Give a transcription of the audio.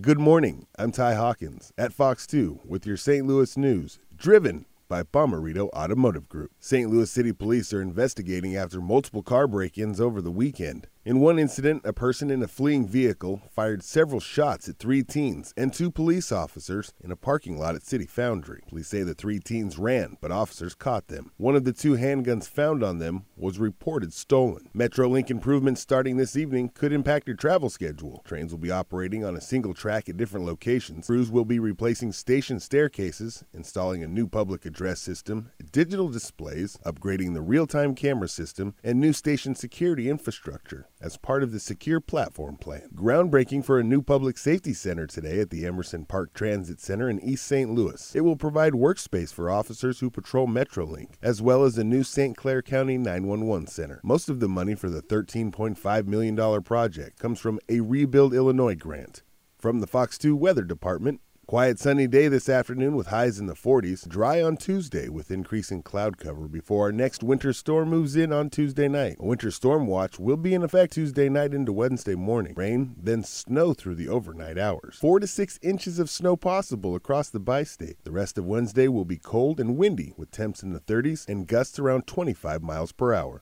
Good morning. I'm Ty Hawkins at Fox 2 with your St. Louis news, driven by Bomarito Automotive Group. St. Louis City Police are investigating after multiple car break ins over the weekend. In one incident, a person in a fleeing vehicle fired several shots at three teens and two police officers in a parking lot at City Foundry. Police say the three teens ran, but officers caught them. One of the two handguns found on them was reported stolen. Metrolink improvements starting this evening could impact your travel schedule. Trains will be operating on a single track at different locations. Crews will be replacing station staircases, installing a new public address system, digital displays, upgrading the real time camera system, and new station security infrastructure as part of the Secure Platform Plan. Groundbreaking for a new public safety center today at the Emerson Park Transit Center in East St. Louis. It will provide workspace for officers who patrol Metrolink, as well as a new St. Clair County 911 center. Most of the money for the $13.5 million project comes from a Rebuild Illinois grant. From the Fox 2 Weather Department, Quiet sunny day this afternoon with highs in the 40s. Dry on Tuesday with increasing cloud cover before our next winter storm moves in on Tuesday night. A winter storm watch will be in effect Tuesday night into Wednesday morning. Rain, then snow through the overnight hours. Four to six inches of snow possible across the bi state. The rest of Wednesday will be cold and windy with temps in the 30s and gusts around 25 miles per hour.